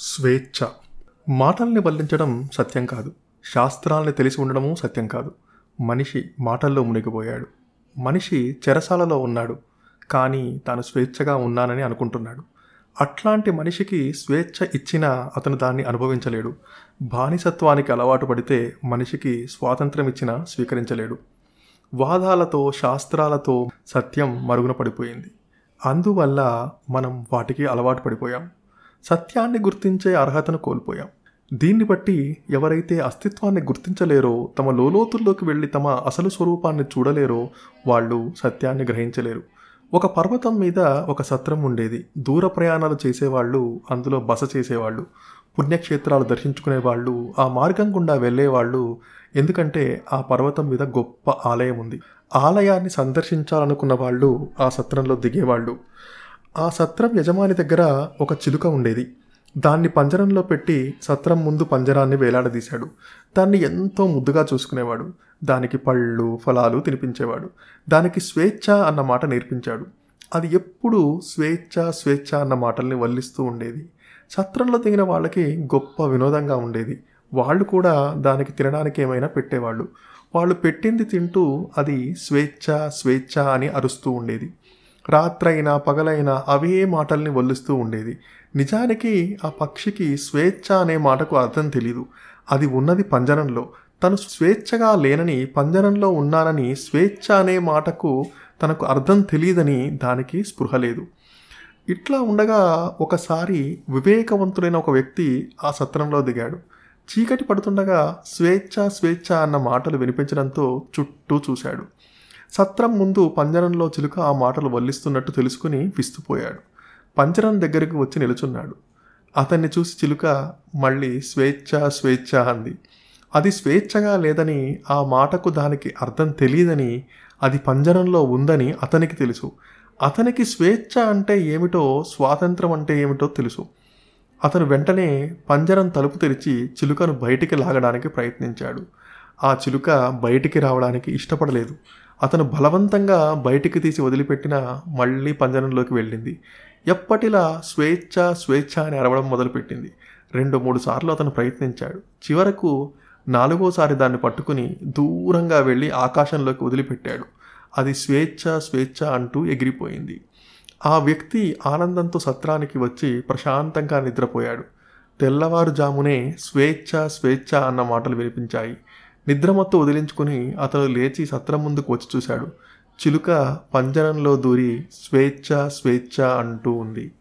స్వేచ్ఛ. మాటల్ని వల్లించడం సత్యం కాదు. శాస్త్రాల్ని తెలిసి ఉండడము సత్యం కాదు. మనిషి మాటల్లో మునిగిపోయాడు. మనిషి చెరసాలలో ఉన్నాడు. కానీ తాను స్వేచ్ఛగా ఉన్నానని అనుకుంటున్నాడు. అట్లాంటి మనిషికి స్వేచ్ఛ ఇచ్చినా అతను దాన్ని అనుభవించలేడు. బానిసత్వానికి అలవాటు పడితే మనిషికి స్వాతంత్రం ఇచ్చినా స్వీకరించలేడు. వాదాలతో శాస్త్రాలతో సత్యం మరుగున పడిపోయింది. అందువల్ల మనం వాటికి అలవాటు పడిపోయాం. సత్యాన్ని గుర్తించే అర్హతను కోల్పోయాం. దీన్ని బట్టి ఎవరైతే అస్తిత్వాన్ని గుర్తించలేరో తమ లోలోతుల్లోకి వెళ్ళి తమ అసలు స్వరూపాన్ని చూడలేరో వాళ్ళు సత్యాన్ని గ్రహించలేరు. ఒక పర్వతం మీద ఒక సత్రం ఉండేది. దూర ప్రయాణాలు చేసేవాళ్ళు అందులో బస చేసేవాళ్ళు పుణ్యక్షేత్రాలు దర్శించుకునే వాళ్ళు ఆ మార్గం గుండా వెళ్ళేవాళ్ళు. ఎందుకంటే ఆ పర్వతం మీద గొప్ప ఆలయం ఉంది. ఆలయాన్ని సందర్శించాలనుకున్న వాళ్ళు ఆ సత్రంలో దిగేవాళ్ళు. ఆ సత్రం యజమాని దగ్గర ఒక చిలుక ఉండేది. దాన్ని పంజరంలో పెట్టి సత్రం ముందు పంజరాన్ని వేలాడదీశాడు. దాన్ని ఎంతో ముద్దుగా చూసుకునేవాడు. దానికి పళ్ళు ఫలాలు తినిపించేవాడు. దానికి స్వేచ్ఛ అన్న మాట నేర్పించాడు. అది ఎప్పుడూ స్వేచ్ఛ స్వేచ్ఛ అన్న మాటల్ని వల్లిస్తూ ఉండేది. సత్రంలో దిగిన వాళ్ళకి గొప్ప వినోదంగా ఉండేది. వాళ్ళు కూడా దానికి తినడానికి ఏమైనా పెట్టేవాళ్ళు. వాళ్ళు పెట్టింది తింటూ అది స్వేచ్ఛ స్వేచ్ఛ అని అరుస్తూ ఉండేది. రాత్రైనా పగలైనా అవే మాటల్ని వల్లిస్తూ ఉండేది. నిజానికి ఆ పక్షికి స్వేచ్ఛ అనే మాటకు అర్థం తెలీదు. అది ఉన్నది పంజరంలో. తను స్వేచ్ఛగా లేనని పంజరంలో ఉన్నానని స్వేచ్ఛ అనే మాటకు తనకు అర్థం తెలియదని దానికి స్పృహ లేదు. ఇట్లా ఉండగా ఒకసారి వివేకవంతుడైన ఒక వ్యక్తి ఆ సత్రంలో దిగాడు. చీకటి పడుతుండగా స్వేచ్ఛ స్వేచ్ఛ అన్న మాటలు వినిపించడంతో చుట్టూ చూశాడు. సత్రం ముందు పంజరంలో చిలుక ఆ మాటలు వల్లిస్తున్నట్టు తెలుసుకుని విస్తుపోయాడు. పంజరం దగ్గరికి వచ్చి నిలుచున్నాడు. అతన్ని చూసి చిలుక మళ్ళీ స్వేచ్ఛ స్వేచ్ఛ అంది. అది స్వేచ్ఛగా లేదని ఆ మాటకు దానికి అర్థం తెలియదని అది పంజరంలో ఉందని అతనికి తెలుసు. అతనికి స్వేచ్ఛ అంటే ఏమిటో స్వాతంత్రం అంటే ఏమిటో తెలుసు. అతను వెంటనే పంజరం తలుపు తెరిచి చిలుకను బయటికి లాగడానికి ప్రయత్నించాడు. ఆ చిలుక బయటికి రావడానికి ఇష్టపడలేదు. అతను బలవంతంగా బయటికి తీసి వదిలిపెట్టిన మళ్ళీ పంజరంలోకి వెళ్ళింది. ఎప్పటిలా స్వేచ్ఛ స్వేచ్ఛ అని అరవడం మొదలుపెట్టింది. రెండు మూడు సార్లు అతను ప్రయత్నించాడు. చివరకు నాలుగోసారి దాన్ని పట్టుకుని దూరంగా వెళ్ళి ఆకాశంలోకి వదిలిపెట్టాడు. అది స్వేచ్ఛ స్వేచ్ఛ అంటూ ఎగిరిపోయింది. ఆ వ్యక్తి ఆనందంతో సత్రానికి వచ్చి ప్రశాంతంగా నిద్రపోయాడు. తెల్లవారుజామునే స్వేచ్ఛ స్వేచ్ఛ అన్న మాటలు వినిపించాయి. నిద్ర మొత్తం వదిలించుకుని అతను లేచి సత్రం ముందుకు వచ్చి చూశాడు. చిలుక పంజరంలో దూరి స్వేచ్ఛ స్వేచ్ఛ అంటూ ఉంది.